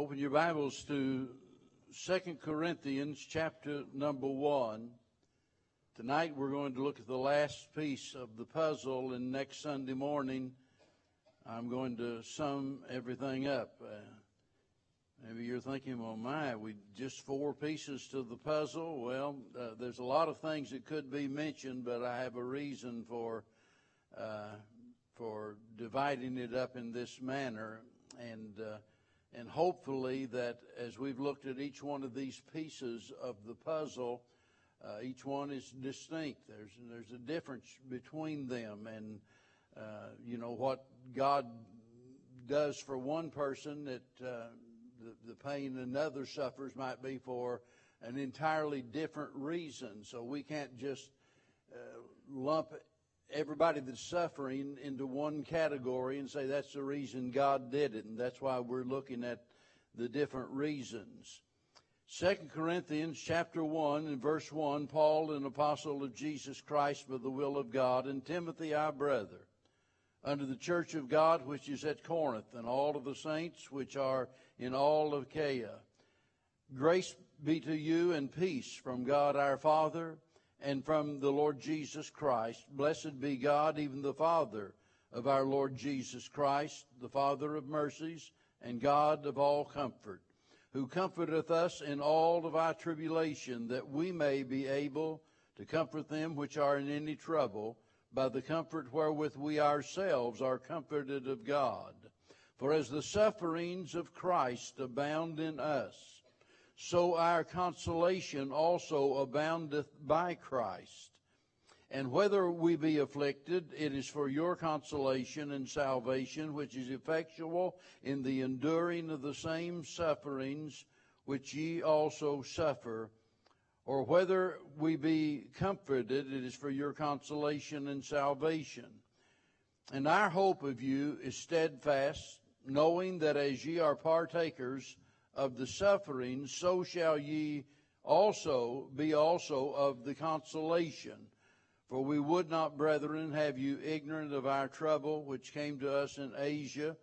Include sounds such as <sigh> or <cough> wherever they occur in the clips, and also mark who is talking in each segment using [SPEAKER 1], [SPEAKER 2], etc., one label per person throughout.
[SPEAKER 1] Open your Bibles to Second Corinthians chapter number 1. Tonight we're going to look at the last piece of the puzzle, and next Sunday morning I'm going to sum everything up. Uh, maybe you're thinking, well, my, we just four pieces to the puzzle. Well, uh, there's a lot of things that could be mentioned, but I have a reason for uh, for dividing it up in this manner, and uh, and hopefully that as we've looked at each one of these pieces of the puzzle, uh, each one is distinct. There's there's a difference between them, and uh, you know what God does for one person that uh, the, the pain another suffers might be for an entirely different reason. So we can't just uh, lump everybody that's suffering into one category and say that's the reason God did it. And that's why we're looking at the different reasons. Second Corinthians chapter 1 and verse 1, Paul, an apostle of Jesus Christ by the will of God, and Timothy, our brother, unto the church of God which is at Corinth, and all of the saints which are in all of Achaia. Grace be to you and peace from God our Father and from the Lord Jesus Christ. Blessed be God, even the Father of our Lord Jesus Christ, the Father of mercies and God of all comfort, who comforteth us in all of our tribulation, that we may be able to comfort them which are in any trouble by the comfort wherewith we ourselves are comforted of God. For as the sufferings of Christ abound in us, so our consolation also aboundeth by Christ. And whether we be afflicted, it is for your consolation and salvation, which is effectual in the enduring of the same sufferings which ye also suffer. Or whether we be comforted, it is for your consolation and salvation. And our hope of you is steadfast, knowing that as ye are partakers of the suffering, so shall ye also be also of the consolation. For we would not, brethren, have you ignorant of our trouble which came to us in Asia,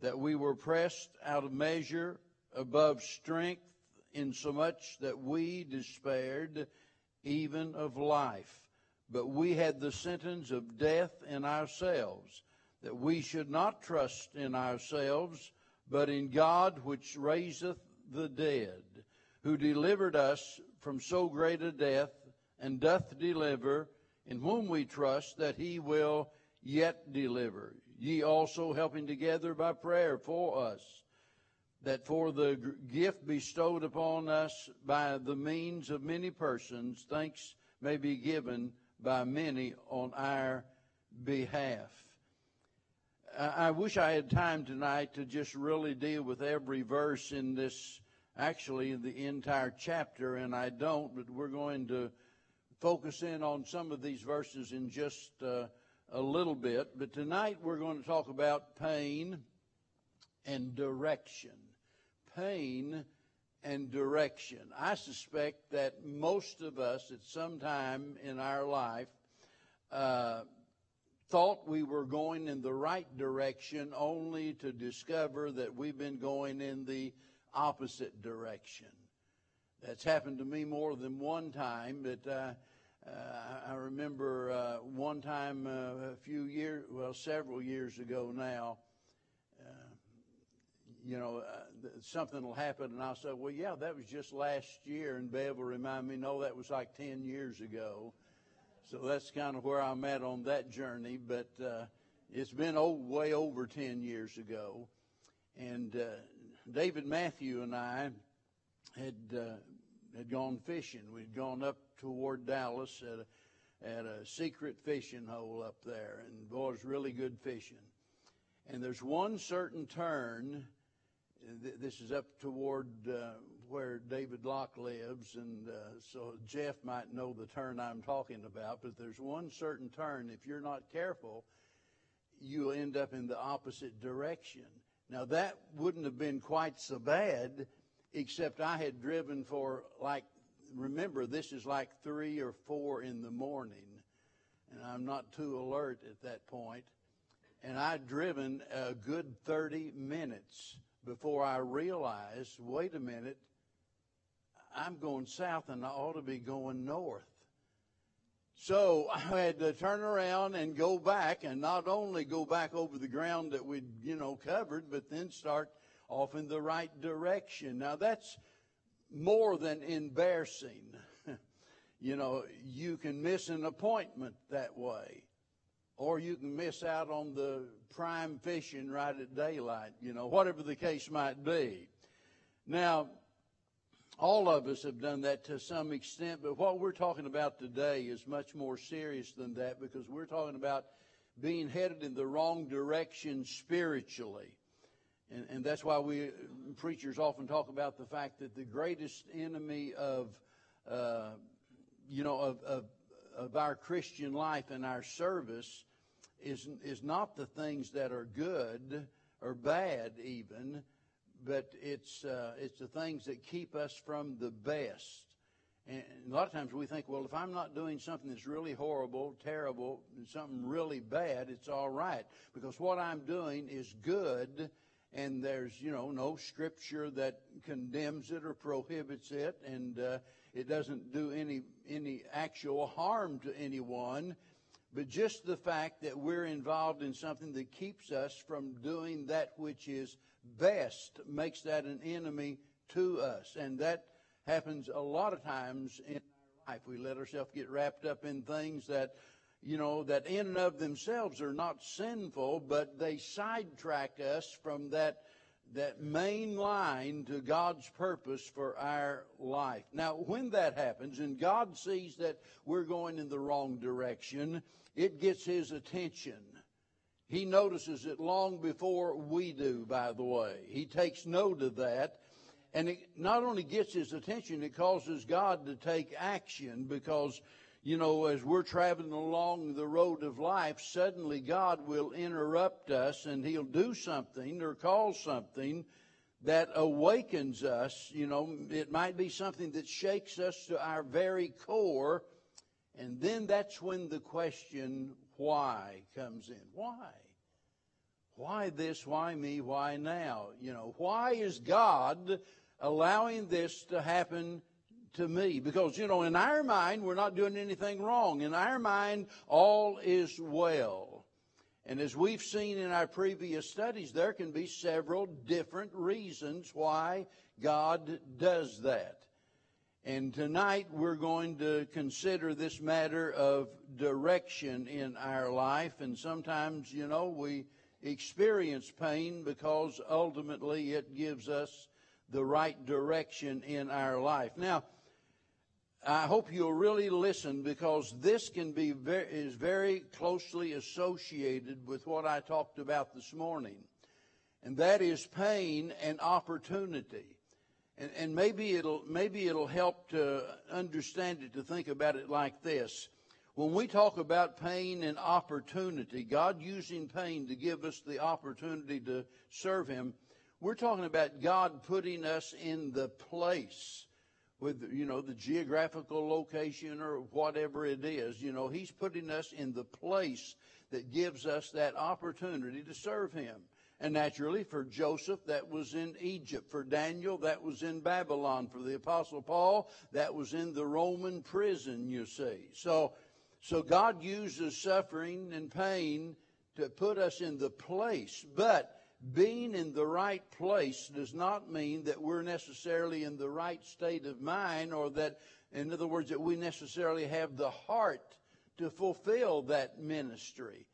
[SPEAKER 1] that we were pressed out of measure above strength, insomuch that we despaired even of life. But we had the sentence of death in ourselves, that we should not trust in ourselves, but in God which raiseth the dead, who delivered us from so great a death, and doth deliver, in whom we trust that he will yet deliver. Ye also helping together by prayer for us, that for the gift bestowed upon us by the means of many persons, thanks may be given by many on our behalf. I wish I had time tonight to just really deal with every verse in this, actually, the entire chapter, and I don't, but we're going to focus in on some of these verses in just uh, a little bit. But tonight we're going to talk about pain and direction. Pain and direction. I suspect that most of us at some time in our life uh, thought we were going in the right direction only to discover that we've been going in the opposite direction. That's happened to me more than one time, but uh, uh, I remember uh, one time uh, a few years, well, several years ago now, uh, you know, uh, something will happen, and I'll say, well, yeah, that was just last year, and Bev will remind me, no, that was like 10 years ago. So that's kind of where I'm at on that journey. But uh, it's been old, way over 10 years ago. And uh, David Matthew and I had uh, had gone fishing. We'd gone up toward Dallas at a, at a secret fishing hole up there, and boy, was really good fishing. And there's one certain turn. This is up toward uh, where David Locke lives, and uh, so Jeff might know the turn I'm talking about. But there's one certain turn. If you're not careful, you'll end up in the opposite direction. Now that wouldn't have been quite so bad, except I had driven for like. Remember, this is like three or four in the morning, and I'm not too alert at that point. And I'd driven a good 30 minutes before I realized, wait a minute, I'm going south and I ought to be going north. So <laughs> I had to turn around and go back and not only go back over the ground that we'd, you know, covered, but then start off in the right direction. Now that's more than embarrassing. <laughs> you know, you can miss an appointment that way. Or you can miss out on the prime fishing right at daylight, you know, whatever the case might be. Now, all of us have done that to some extent, but what we're talking about today is much more serious than that because we're talking about being headed in the wrong direction spiritually. And, and that's why we preachers often talk about the fact that the greatest enemy of, uh, you know, of, of, of our Christian life and our service is, is not the things that are good or bad even, but it's uh, it's the things that keep us from the best. And a lot of times we think, well, if I'm not doing something that's really horrible, terrible, and something really bad, it's all right because what I'm doing is good, and there's you know no scripture that condemns it or prohibits it, and uh, it doesn't do any any actual harm to anyone. But just the fact that we're involved in something that keeps us from doing that which is best makes that an enemy to us. And that happens a lot of times in our life. We let ourselves get wrapped up in things that, you know, that in and of themselves are not sinful, but they sidetrack us from that that main line to God's purpose for our life. Now, when that happens and God sees that we're going in the wrong direction, it gets his attention. He notices it long before we do, by the way. He takes note of that. And it not only gets his attention, it causes God to take action because, you know, as we're traveling along the road of life, suddenly God will interrupt us and he'll do something or cause something that awakens us. You know, it might be something that shakes us to our very core. And then that's when the question, why comes in. Why? Why this? Why me? Why now? You know, why is God allowing this to happen to me? Because, you know, in our mind, we're not doing anything wrong. In our mind, all is well. And as we've seen in our previous studies, there can be several different reasons why God does that. And tonight we're going to consider this matter of direction in our life. And sometimes, you know, we experience pain because ultimately it gives us the right direction in our life. Now, I hope you'll really listen because this can be very, is very closely associated with what I talked about this morning. And that is pain and opportunity. And, and maybe it'll maybe it'll help to understand it to think about it like this. When we talk about pain and opportunity, God using pain to give us the opportunity to serve Him, we're talking about God putting us in the place with, you know, the geographical location or whatever it is. You know, He's putting us in the place that gives us that opportunity to serve Him. And naturally, for Joseph, that was in Egypt. For Daniel, that was in Babylon. For the Apostle Paul, that was in the Roman prison, you see. So, so God uses suffering and pain to put us in the place. But being in the right place does not mean that we're necessarily in the right state of mind or that, in other words, that we necessarily have the heart to fulfill that ministry.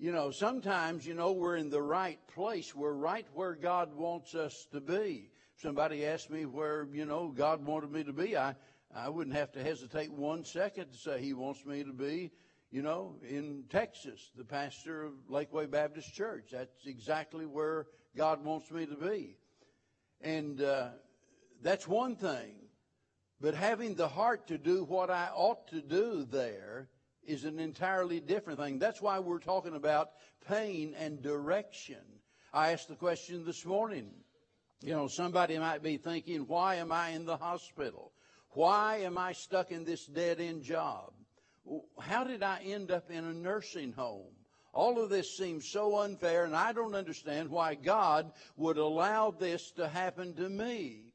[SPEAKER 1] You know, sometimes, you know, we're in the right place. We're right where God wants us to be. Somebody asked me where, you know, God wanted me to be. I, I wouldn't have to hesitate one second to say he wants me to be, you know, in Texas, the pastor of Lakeway Baptist Church. That's exactly where God wants me to be. And uh, that's one thing. But having the heart to do what I ought to do there is an entirely different thing. That's why we're talking about pain and direction. I asked the question this morning. You know, somebody might be thinking, why am I in the hospital? Why am I stuck in this dead end job? How did I end up in a nursing home? All of this seems so unfair, and I don't understand why God would allow this to happen to me.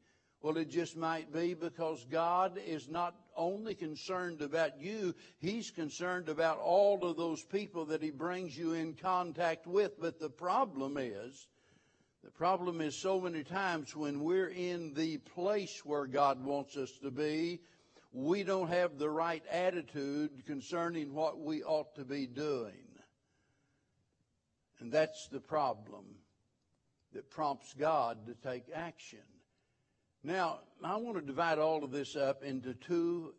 [SPEAKER 1] Well, it just might be because God is not only concerned about you, He's concerned about all of those people that He brings you in contact with. But the problem is, the problem is so many times when we're in the place where God wants us to be, we don't have the right attitude concerning what we ought to be doing. And that's the problem that prompts God to take action. Now, I want to divide all of this up into two,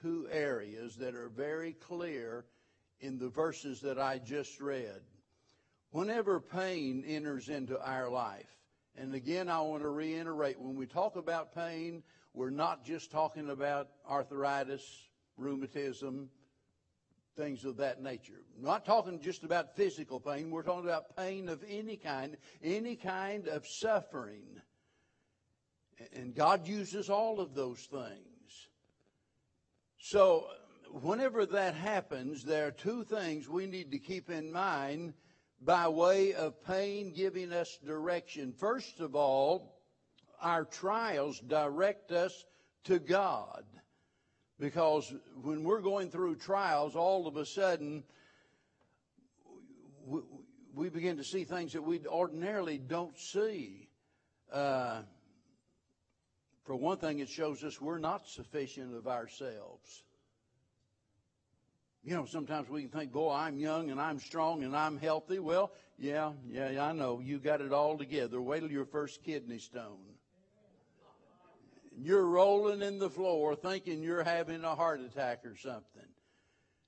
[SPEAKER 1] two areas that are very clear in the verses that I just read. Whenever pain enters into our life, and again, I want to reiterate when we talk about pain, we're not just talking about arthritis, rheumatism, things of that nature. We're not talking just about physical pain. We're talking about pain of any kind, any kind of suffering. And God uses all of those things. So, whenever that happens, there are two things we need to keep in mind by way of pain giving us direction. First of all, our trials direct us to God. Because when we're going through trials, all of a sudden, we, begin to see things that we ordinarily don't see. Uh, for one thing, it shows us we're not sufficient of ourselves. You know, sometimes we can think, boy, I'm young and I'm strong and I'm healthy. Well, yeah, yeah, I know. You got it all together. Wait till your first kidney stone you're rolling in the floor thinking you're having a heart attack or something.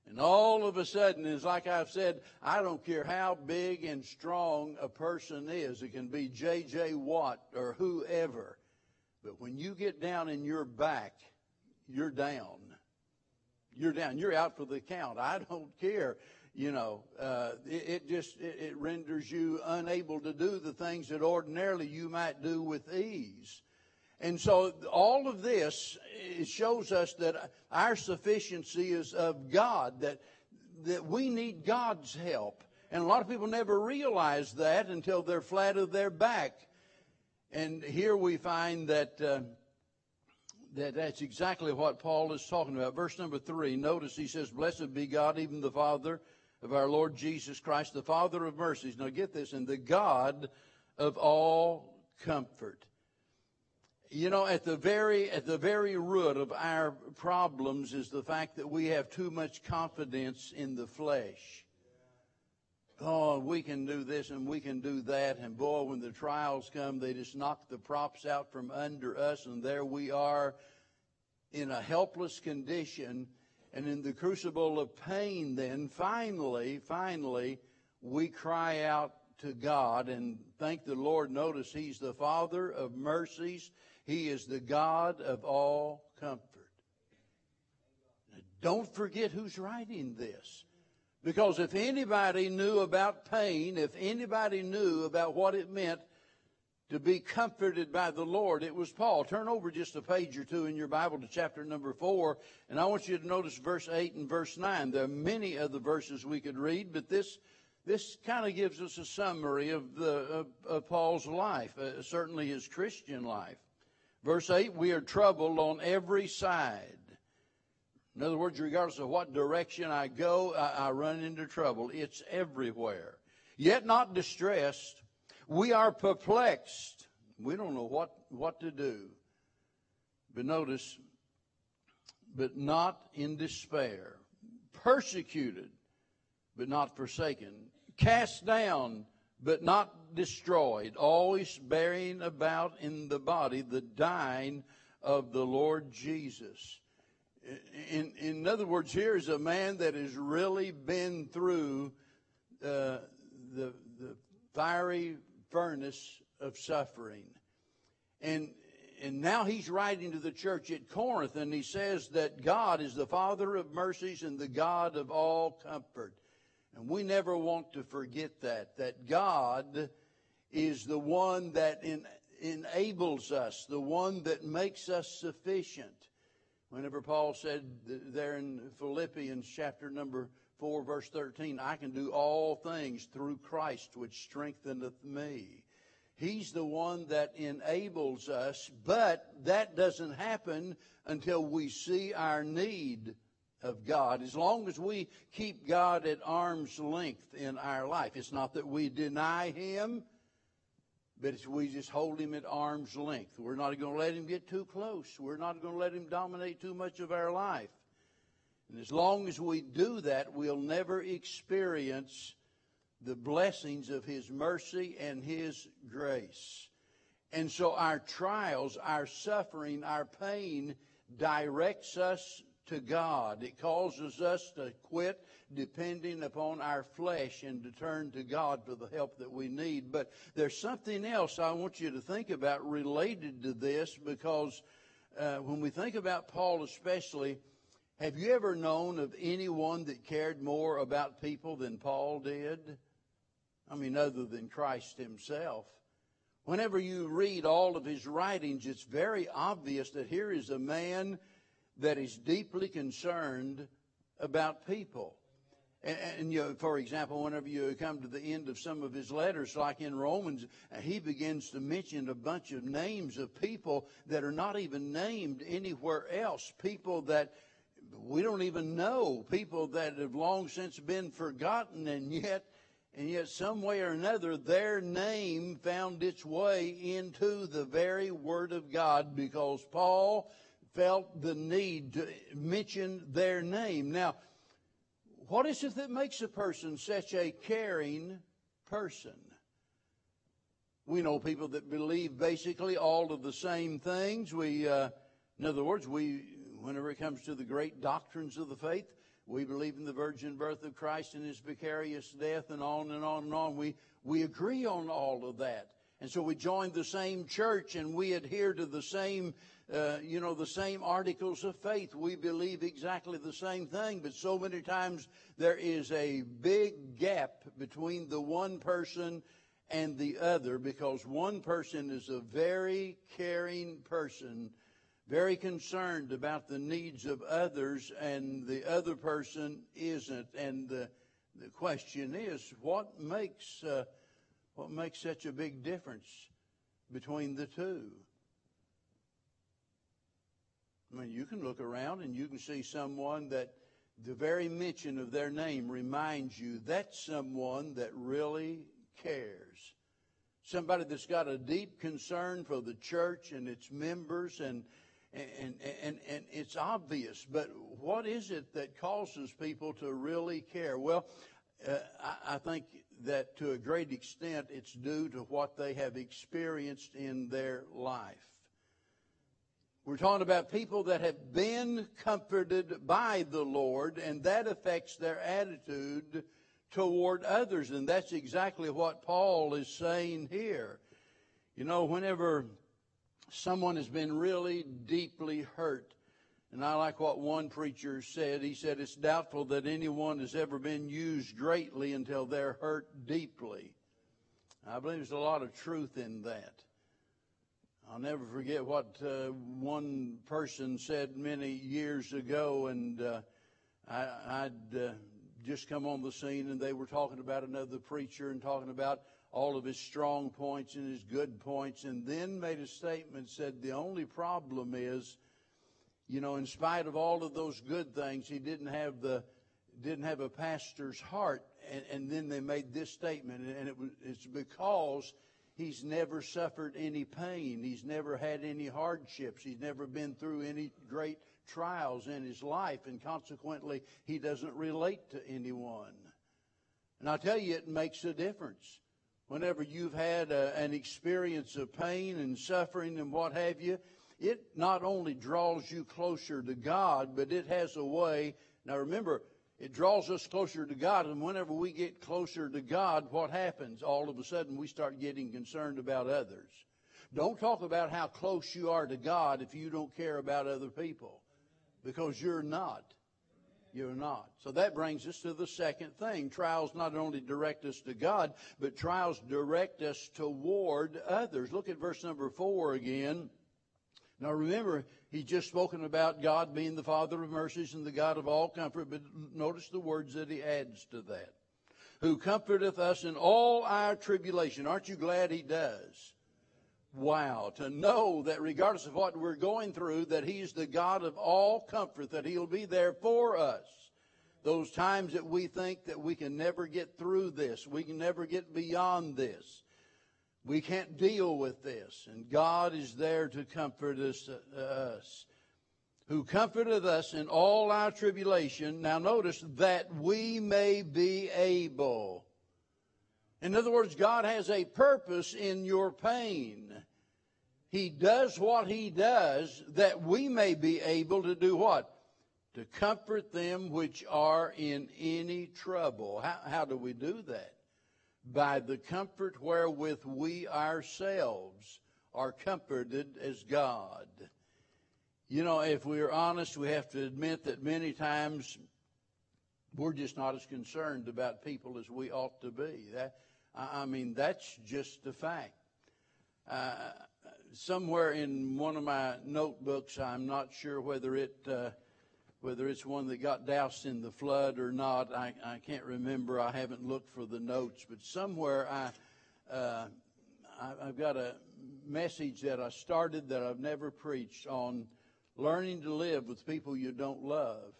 [SPEAKER 1] And all of a sudden, it's like I've said, I don't care how big and strong a person is. It can be J.J. Watt or whoever. But when you get down in your back, you're down. You're down. You're out for the count. I don't care. You know, uh, it, it, just it, it renders you unable to do the things that ordinarily you might do with ease. And so all of this shows us that our sufficiency is of God, that, that we need God's help. And a lot of people never realize that until they're flat of their back. And here we find that, uh, that that's exactly what Paul is talking about. Verse number three, notice he says, Blessed be God, even the Father of our Lord Jesus Christ, the Father of mercies. Now get this, and the God of all comfort you know, at the very at the very root of our problems is the fact that we have too much confidence in the flesh. Oh, we can do this and we can do that, and boy, when the trials come, they just knock the props out from under us, and there we are in a helpless condition, and in the crucible of pain. Then finally, finally, we cry out to God and thank the Lord. Notice He's the Father of mercies he is the God of all comfort. don't forget who's writing this. Because if anybody knew about pain, if anybody knew about what it meant to be comforted by the Lord, it was Paul. Turn over just a page or two in your Bible to chapter number four, and I want you to notice verse eight and verse nine. There are many other verses we could read, but this this kind of gives us a summary of the of, of Paul's life, uh, certainly his Christian life. Verse 8, we are troubled on every side. In other words, regardless of what direction I go, I, I run into trouble. It's everywhere. Yet not distressed. We are perplexed. We don't know what, what to do. But notice, but not in despair. Persecuted, but not forsaken. Cast down, but not destroyed, always bearing about in the body the dying of the Lord Jesus. In, in other words, here is a man that has really been through uh, the, the fiery furnace of suffering. And, and now he's writing to the church at Corinth, and he says that God is the Father of mercies and the God of all comfort. And we never want to forget that, that God is the one that in, enables us, the one that makes us sufficient. Whenever Paul said there in Philippians chapter number 4, verse 13, I can do all things through Christ which strengtheneth me. He's the one that enables us, but that doesn't happen until we see our need of God. As long as we keep God at arm's length in our life, it's not that we deny Him, but we just hold Him at arm's length. We're not going to let Him get too close. We're not going to let Him dominate too much of our life. And as long as we do that, we'll never experience the blessings of His mercy and His grace. And so our trials, our suffering, our pain directs us to God. It causes us to quit depending upon our flesh and to turn to God for the help that we need. But there's something else I want you to think about related to this because uh, when we think about Paul especially, have you ever known of anyone that cared more about people than Paul did? I mean, other than Christ himself. Whenever you read all of his writings, it's very obvious that here is a man that is deeply concerned about people. And, and, you know, for example, whenever you come to the end of some of his letters, like in Romans, he begins to mention a bunch of names of people that are not even named anywhere else. People that we don't even know. People that have long since been forgotten, and yet, and yet, some way or another, their name found its way into the very Word of God because Paul felt the need to mention their name. Now, what is it that makes a person such a caring person? We know people that believe basically all of the same things. We, uh, in other words, we, whenever it comes to the great doctrines of the faith, we believe in the virgin birth of Christ and his vicarious death and on and on and on. We, we agree on all of that. And so we join the same church and we adhere to the same uh, you know, the same articles of faith. We believe exactly the same thing, but so many times there is a big gap between the one person and the other because one person is a very caring person, very concerned about the needs of others, and the other person isn't. And the, the question is, what makes, uh, what makes such a big difference between the two? I mean, you can look around and you can see someone that the very mention of their name reminds you that's someone that really cares. Somebody that's got a deep concern for the church and its members and and, and, and it's obvious, but what is it that causes people to really care? Well, uh, I, I think that to a great extent it's due to what they have experienced in their life. We're talking about people that have been comforted by the Lord, and that affects their attitude toward others. And that's exactly what Paul is saying here. You know, whenever someone has been really deeply hurt, and I like what one preacher said. He said, It's doubtful that anyone has ever been used greatly until they're hurt deeply. I believe there's a lot of truth in that. I'll never forget what uh, one person said many years ago, and uh, I, would uh, just come on the scene, and they were talking about another preacher and talking about all of his strong points and his good points, and then made a statement said the only problem is, you know, in spite of all of those good things, he didn't have the didn't have a pastor's heart, and, and then they made this statement, and it was it's because He's never suffered any pain. He's never had any hardships. He's never been through any great trials in his life, and consequently, he doesn't relate to anyone. And I tell you, it makes a difference. Whenever you've had a, an experience of pain and suffering and what have you, it not only draws you closer to God, but it has a way. Now remember, it draws us closer to God. And whenever we get closer to God, what happens? All of a sudden, we start getting concerned about others. Don't talk about how close you are to God if you don't care about other people, because you're not. You're not. So that brings us to the second thing. Trials not only direct us to God, but trials direct us toward others. Look at verse number four again. Now remember, he's just spoken about God being the Father of mercies and the God of all comfort, but notice the words that he adds to that. Who comforteth us in all our tribulation. Aren't you glad he does? Wow, to know that regardless of what we're going through, that he's the God of all comfort, that he'll be there for us. Those times that we think that we can never get through this, we can never get beyond this. We can't deal with this. And God is there to comfort us, uh, us. Who comforteth us in all our tribulation. Now notice that we may be able. In other words, God has a purpose in your pain. He does what He does that we may be able to do what? To comfort them which are in any trouble. How, how do we do that? By the comfort wherewith we ourselves are comforted as God. You know, if we're honest, we have to admit that many times we're just not as concerned about people as we ought to be. That, I mean, that's just a fact. Uh, somewhere in one of my notebooks, I'm not sure whether it uh, whether it's one that got doused in the flood or not, I, I can't remember. I haven't looked for the notes, but somewhere I, uh, I I've got a message that I started that I've never preached on learning to live with people you don't love.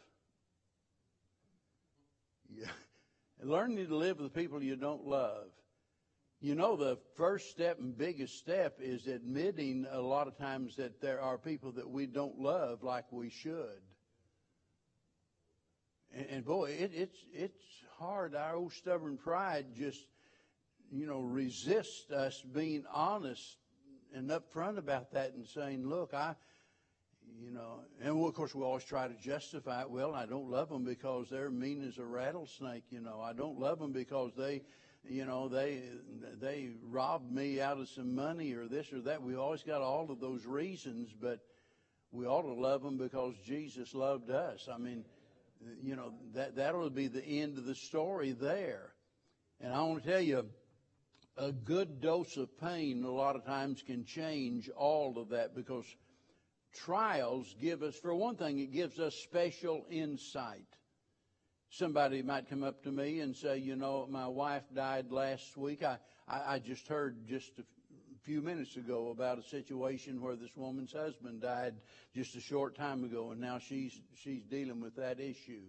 [SPEAKER 1] Yeah. <laughs> learning to live with people you don't love. You know, the first step and biggest step is admitting a lot of times that there are people that we don't love like we should. And, and boy, it, it's it's hard. Our old stubborn pride just, you know, resists us being honest and upfront about that and saying, look, I, you know, and of course we always try to justify it. Well, I don't love them because they're mean as a rattlesnake. You know, I don't love them because they, you know, they they robbed me out of some money or this or that. We always got all of those reasons, but we ought to love them because Jesus loved us. I mean you know, that, that'll be the end of the story there. And I want to tell you, a good dose of pain a lot of times can change all of that because trials give us, for one thing, it gives us special insight. Somebody might come up to me and say, you know, my wife died last week. I, I, I just heard just a few minutes ago about a situation where this woman's husband died just a short time ago, and now she's she's dealing with that issue.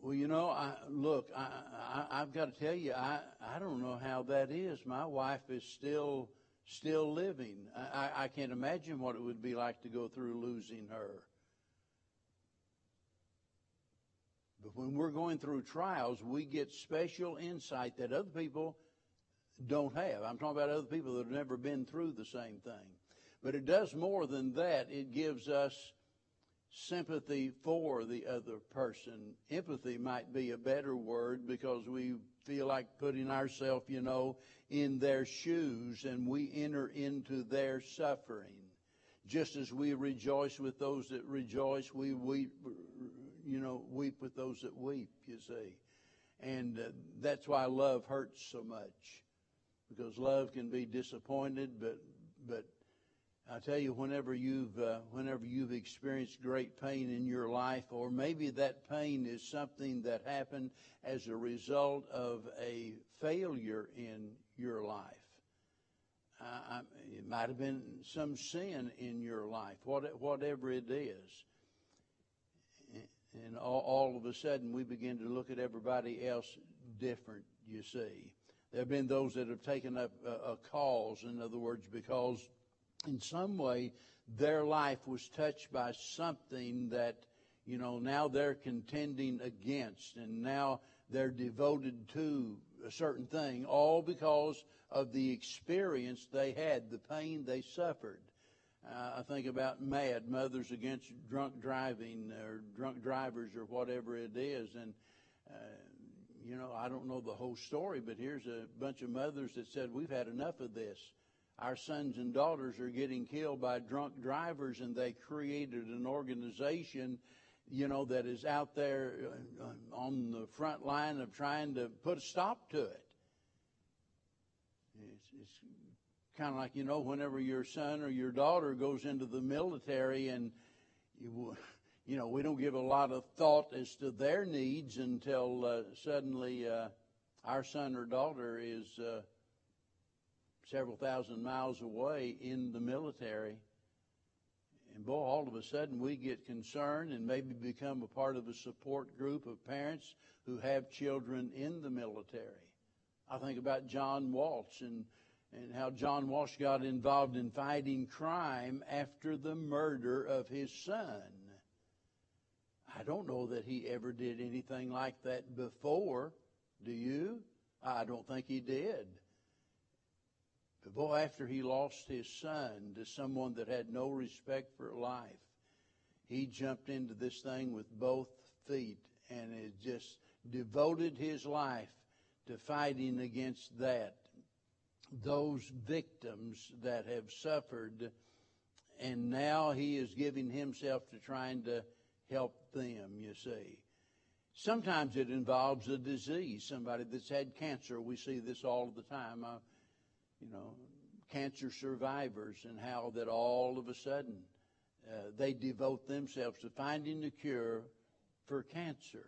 [SPEAKER 1] Well, you know, I, look, I, I, have got to tell you, I, I don't know how that is. My wife is still still living. I, I can't imagine what it would be like to go through losing her. But when we're going through trials, we get special insight that other people don't have. I'm talking about other people that have never been through the same thing. But it does more than that. It gives us sympathy for the other person. Empathy might be a better word because we feel like putting ourselves, you know, in their shoes and we enter into their suffering. Just as we rejoice with those that rejoice, we weep, you know, weep with those that weep, you see. And uh, that's why love hurts so much because love can be disappointed, but but I tell you, whenever you've uh, whenever you've experienced great pain in your life, or maybe that pain is something that happened as a result of a failure in your life. Uh, it might have been some sin in your life, what, whatever it is. And all of a sudden, we begin to look at everybody else different, you see. There have been those that have taken up a, a cause, in other words, because in some way their life was touched by something that, you know, now they're contending against, and now they're devoted to a certain thing, all because of the experience they had, the pain they suffered. Uh, I think about MADD, Mothers Against Drunk Driving, or drunk drivers, or whatever it is, and uh, you know, I don't know the whole story, but here's a bunch of mothers that said, We've had enough of this. Our sons and daughters are getting killed by drunk drivers, and they created an organization, you know, that is out there uh, on the front line of trying to put a stop to it. It's, it's kind of like, you know, whenever your son or your daughter goes into the military and you, you know, we don't give a lot of thought as to their needs until uh, suddenly uh, our son or daughter is uh, several thousand miles away in the military. And boy, all of a sudden we get concerned and maybe become a part of a support group of parents who have children in the military. I think about John Walsh and, and how John Walsh got involved in fighting crime after the murder of his son. I don't know that he ever did anything like that before. Do you? I don't think he did. But boy, after he lost his son to someone that had no respect for life, he jumped into this thing with both feet and it just devoted his life to fighting against that. Those victims that have suffered, and now he is giving himself to trying to help them, you see. Sometimes it involves a disease, somebody that's had cancer. We see this all the time. Uh, you know, cancer survivors and how that all of a sudden uh, they devote themselves to finding the cure for cancer.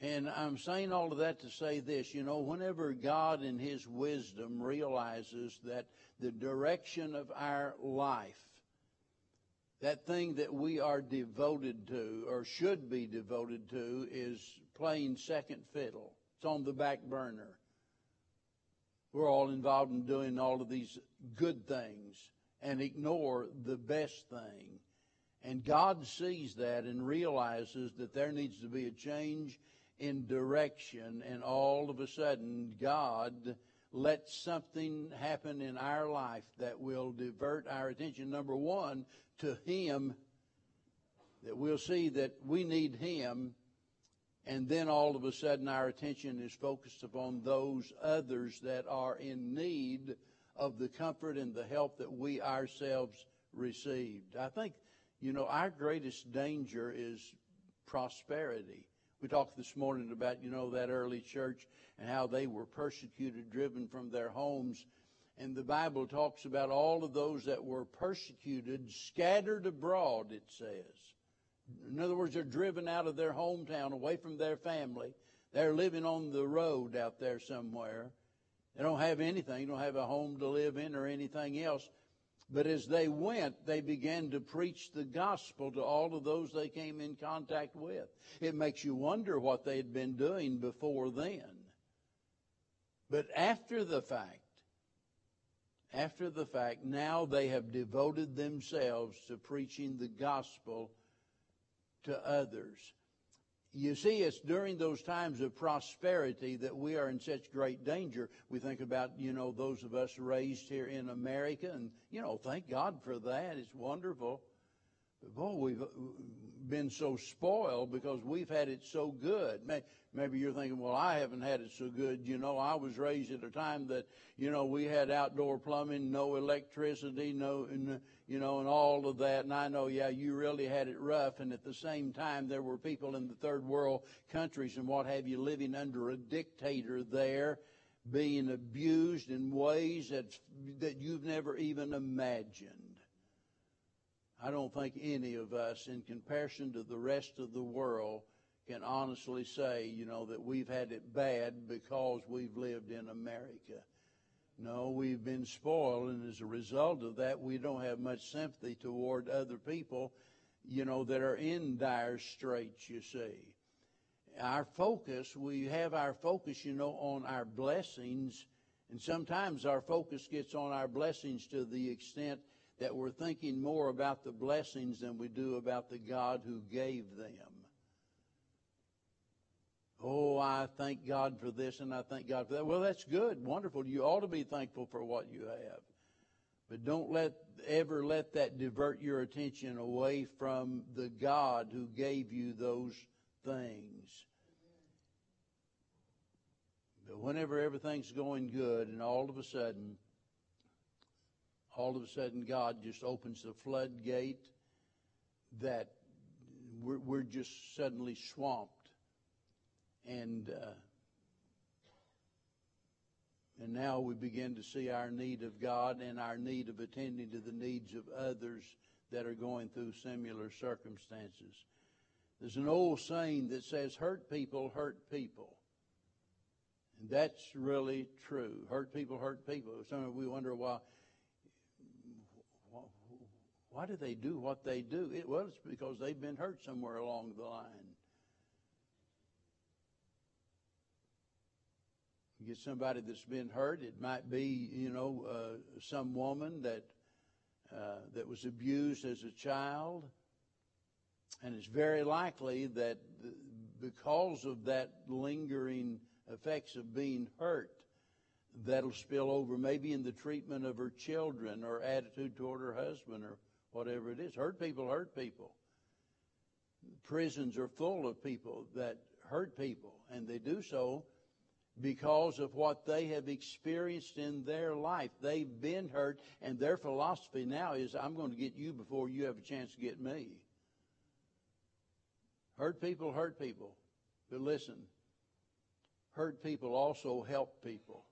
[SPEAKER 1] And I'm saying all of that to say this, you know, whenever God in His wisdom realizes that the direction of our life, that thing that we are devoted to or should be devoted to is playing second fiddle. It's on the back burner. We're all involved in doing all of these good things and ignore the best thing. And God sees that and realizes that there needs to be a change in direction, and all of a sudden, God lets something happen in our life that will divert our attention, number one, to Him, that we'll see that we need Him, and then all of a sudden our attention is focused upon those others that are in need of the comfort and the help that we ourselves received. I think, you know, our greatest danger is prosperity. We talked this morning about, you know, that early church and how they were persecuted, driven from their homes. And the Bible talks about all of those that were persecuted, scattered abroad, it says. In other words, they're driven out of their hometown, away from their family. They're living on the road out there somewhere. They don't have anything, they don't have a home to live in or anything else. But as they went, they began to preach the gospel to all of those they came in contact with. It makes you wonder what they had been doing before then. But after the fact, after the fact, now they have devoted themselves to preaching the gospel to others. You see, it's during those times of prosperity that we are in such great danger. We think about, you know, those of us raised here in America, and, you know, thank God for that. It's wonderful. But boy, we've been so spoiled because we've had it so good. Maybe you're thinking, well, I haven't had it so good. You know, I was raised at a time that, you know, we had outdoor plumbing, no electricity, no, you know, and all of that. And I know, yeah, you really had it rough. And at the same time, there were people in the third world countries and what have you living under a dictator there being abused in ways that, that you've never even imagined. I don't think any of us, in comparison to the rest of the world, can honestly say, you know, that we've had it bad because we've lived in America. No, we've been spoiled, and as a result of that, we don't have much sympathy toward other people, you know, that are in dire straits, you see. Our focus, we have our focus, you know, on our blessings, and sometimes our focus gets on our blessings to the extent that we're thinking more about the blessings than we do about the God who gave them. Oh, I thank God for this and I thank God for that. Well, that's good, wonderful. You ought to be thankful for what you have. But don't let ever let that divert your attention away from the God who gave you those things. But whenever everything's going good and all of a sudden all of a sudden God just opens the floodgate that we're, we're just suddenly swamped. And uh, And now we begin to see our need of God and our need of attending to the needs of others that are going through similar circumstances. There's an old saying that says, hurt people hurt people. And that's really true. Hurt people hurt people. Sometimes we wonder why, why do they do what they do? It, well, it's because they've been hurt somewhere along the line. You get somebody that's been hurt. It might be, you know, uh, some woman that uh, that was abused as a child, and it's very likely that because of that lingering effects of being hurt, that'll spill over maybe in the treatment of her children or attitude toward her husband or whatever it is. Hurt people hurt people. Prisons are full of people that hurt people, and they do so because of what they have experienced in their life. They've been hurt, and their philosophy now is I'm going to get you before you have a chance to get me. Hurt people hurt people. But listen, hurt people also help people.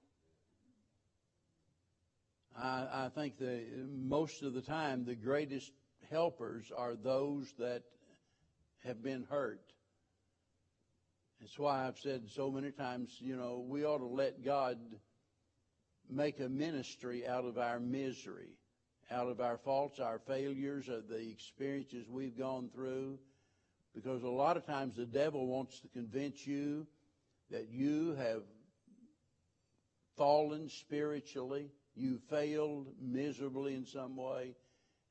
[SPEAKER 1] I, I think the most of the time the greatest helpers are those that have been hurt. That's why I've said so many times, you know, we ought to let God make a ministry out of our misery, out of our faults, our failures, of the experiences we've gone through. Because a lot of times the devil wants to convince you that you have fallen spiritually, you failed miserably in some way.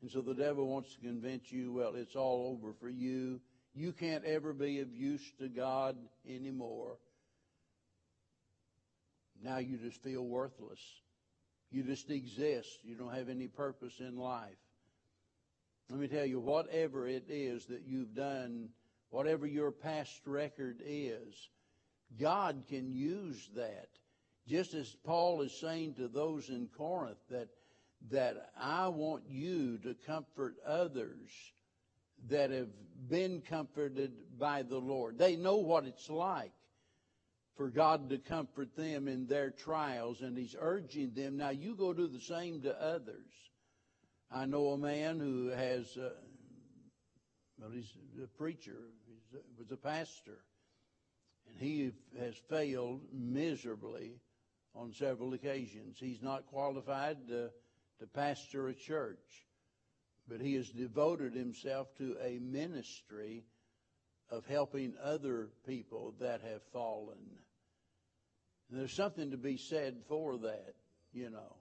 [SPEAKER 1] And so the devil wants to convince you, well, it's all over for you. You can't ever be of use to God anymore. Now you just feel worthless. You just exist. You don't have any purpose in life. Let me tell you, whatever it is that you've done, whatever your past record is, God can use that. Just as Paul is saying to those in Corinth that, that I want you to comfort others that have been comforted by the Lord. They know what it's like for God to comfort them in their trials, and He's urging them, now you go do the same to others. I know a man who has, uh, well, he's a preacher, he was a pastor, and he has failed miserably on several occasions. He's not qualified to, to pastor a church but he has devoted himself to a ministry of helping other people that have fallen. And there's something to be said for that, you know.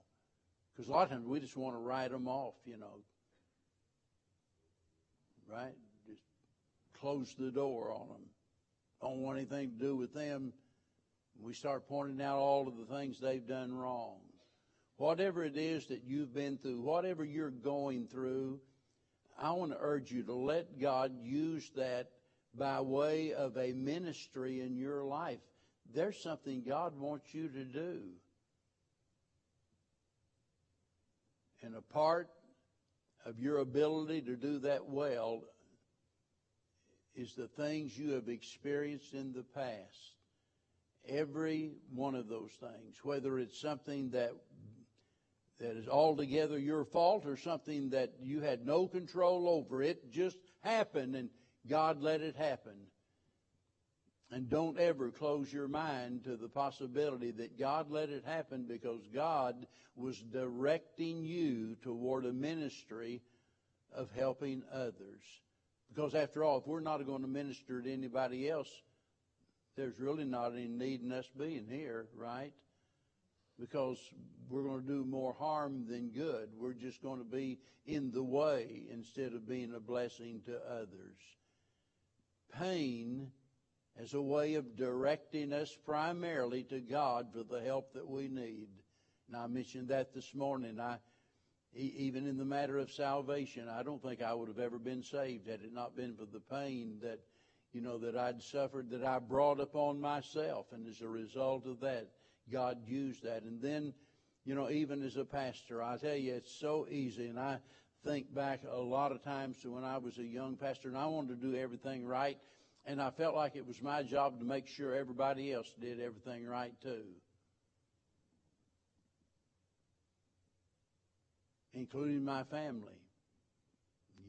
[SPEAKER 1] Because a lot of times we just want to write them off, you know. Right? Just close the door on them. Don't want anything to do with them. We start pointing out all of the things they've done wrong. Whatever it is that you've been through, whatever you're going through, I want to urge you to let God use that by way of a ministry in your life. There's something God wants you to do. And a part of your ability to do that well is the things you have experienced in the past. Every one of those things, whether it's something that that is altogether your fault or something that you had no control over. It just happened and God let it happen. And don't ever close your mind to the possibility that God let it happen because God was directing you toward a ministry of helping others. Because after all, if we're not going to minister to anybody else, there's really not any need in us being here, right? because we're going to do more harm than good. We're just going to be in the way instead of being a blessing to others. Pain as a way of directing us primarily to God for the help that we need. And I mentioned that this morning. I, even in the matter of salvation, I don't think I would have ever been saved had it not been for the pain that, you know, that I'd suffered that I brought upon myself. And as a result of that, God used that. And then, you know, even as a pastor, I tell you, it's so easy. And I think back a lot of times to when I was a young pastor and I wanted to do everything right. And I felt like it was my job to make sure everybody else did everything right too. Including my family.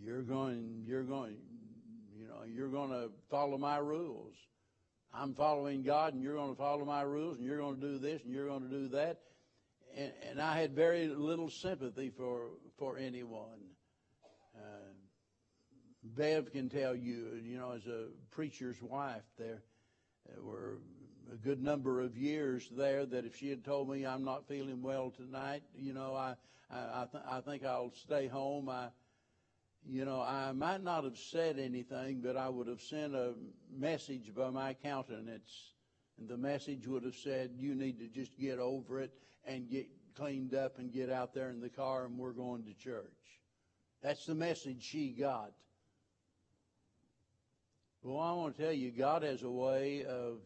[SPEAKER 1] You're going, you're going, know, you're going to follow my rules. I'm following God, and you're going to follow my rules, and you're going to do this, and you're going to do that. And, and I had very little sympathy for for anyone. Uh, Bev can tell you, you know, as a preacher's wife, there, there were a good number of years there that if she had told me I'm not feeling well tonight, you know, I I, I, th- I think I'll stay home. I you know, I might not have said anything, but I would have sent a message by my countenance. And the message would have said, You need to just get over it and get cleaned up and get out there in the car, and we're going to church. That's the message she got. Well, I want to tell you, God has a way of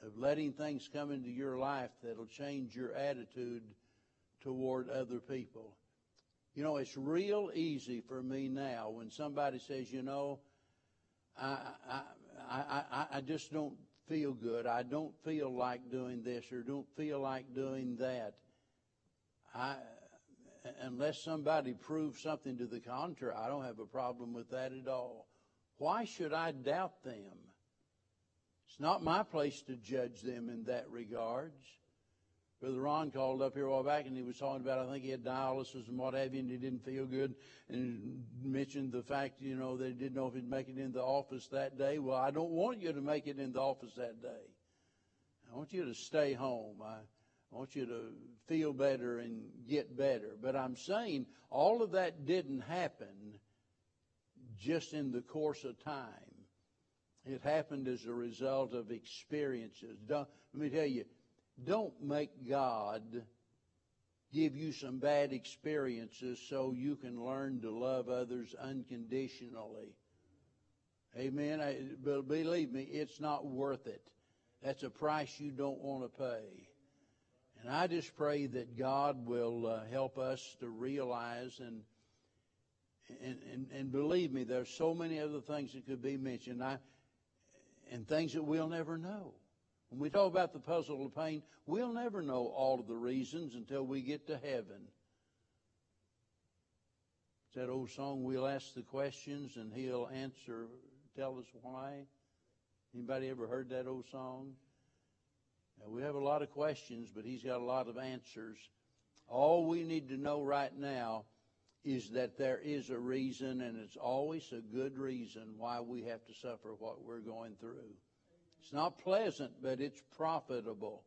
[SPEAKER 1] of letting things come into your life that'll change your attitude toward other people. You know, it's real easy for me now when somebody says, you know, I, I, I, I just don't feel good. I don't feel like doing this or don't feel like doing that. I, unless somebody proves something to the contrary, I don't have a problem with that at all. Why should I doubt them? It's not my place to judge them in that regards. Brother Ron called up here a while back and he was talking about, I think he had dialysis and what have you, and he didn't feel good, and mentioned the fact, you know, that he didn't know if he'd make it in the office that day. Well, I don't want you to make it in the office that day. I want you to stay home. I, I want you to feel better and get better. But I'm saying all of that didn't happen just in the course of time. It happened as a result of experiences. Let me tell you, don't make God give you some bad experiences so you can learn to love others unconditionally. Amen. I, but believe me, it's not worth it. That's a price you don't want to pay. And I just pray that God will uh, help us to realize and, and, and, and believe me, there's so many other things that could be mentioned. I, and things that we'll never know. When we talk about the puzzle of pain, we'll never know all of the reasons until we get to heaven. It's that old song, we'll ask the questions and he'll answer, tell us why. Anybody ever heard that old song? Now, we have a lot of questions, but he's got a lot of answers. All we need to know right now is that there is a reason, and it's always a good reason why we have to suffer what we're going through. It's not pleasant, but it's profitable.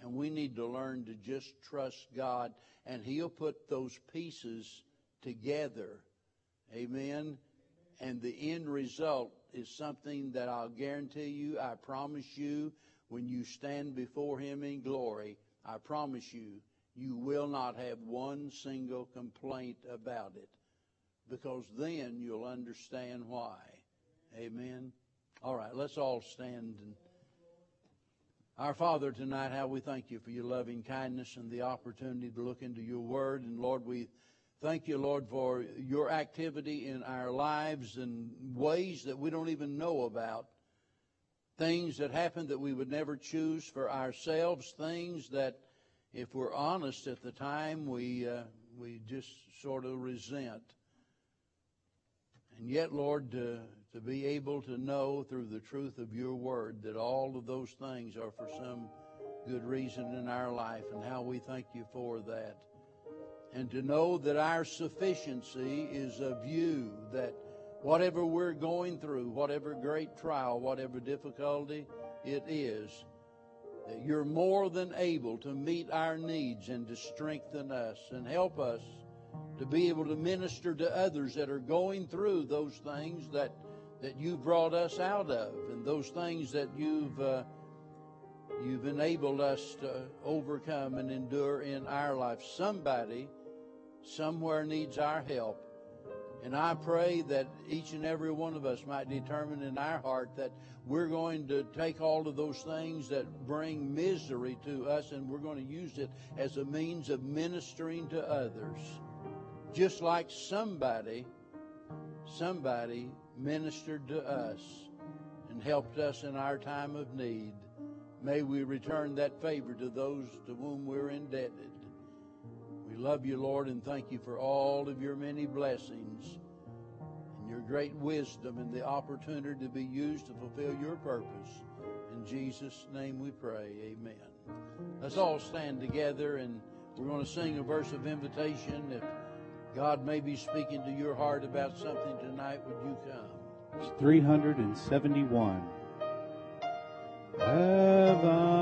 [SPEAKER 1] And we need to learn to just trust God, and He'll put those pieces together. Amen. And the end result is something that I'll guarantee you, I promise you, when you stand before Him in glory, I promise you, you will not have one single complaint about it. Because then you'll understand why. Amen. All right, let's all stand. And our Father, tonight, how we thank you for your loving kindness and the opportunity to look into your word. And Lord, we thank you, Lord, for your activity in our lives in ways that we don't even know about. Things that happen that we would never choose for ourselves, things that, if we're honest at the time, we, uh, we just sort of resent. And yet, Lord, uh, to be able to know through the truth of your word that all of those things are for some good reason in our life and how we thank you for that. And to know that our sufficiency is of you, that whatever we're going through, whatever great trial, whatever difficulty it is, that you're more than able to meet our needs and to strengthen us and help us to be able to minister to others that are going through those things that that you brought us out of and those things that you've uh, you've enabled us to overcome and endure in our life somebody somewhere needs our help and I pray that each and every one of us might determine in our heart that we're going to take all of those things that bring misery to us and we're going to use it as a means of ministering to others. Just like somebody, somebody ministered to us and helped us in our time of need. May we return that favor to those to whom we're indebted. We love you, Lord, and thank you for all of your many blessings and your great wisdom and the opportunity to be used to fulfill your purpose. In Jesus' name we pray. Amen. Let's all stand together and we're going to sing a verse of invitation. If God may be speaking to your heart about something tonight. Would you come?
[SPEAKER 2] It's 371. Have I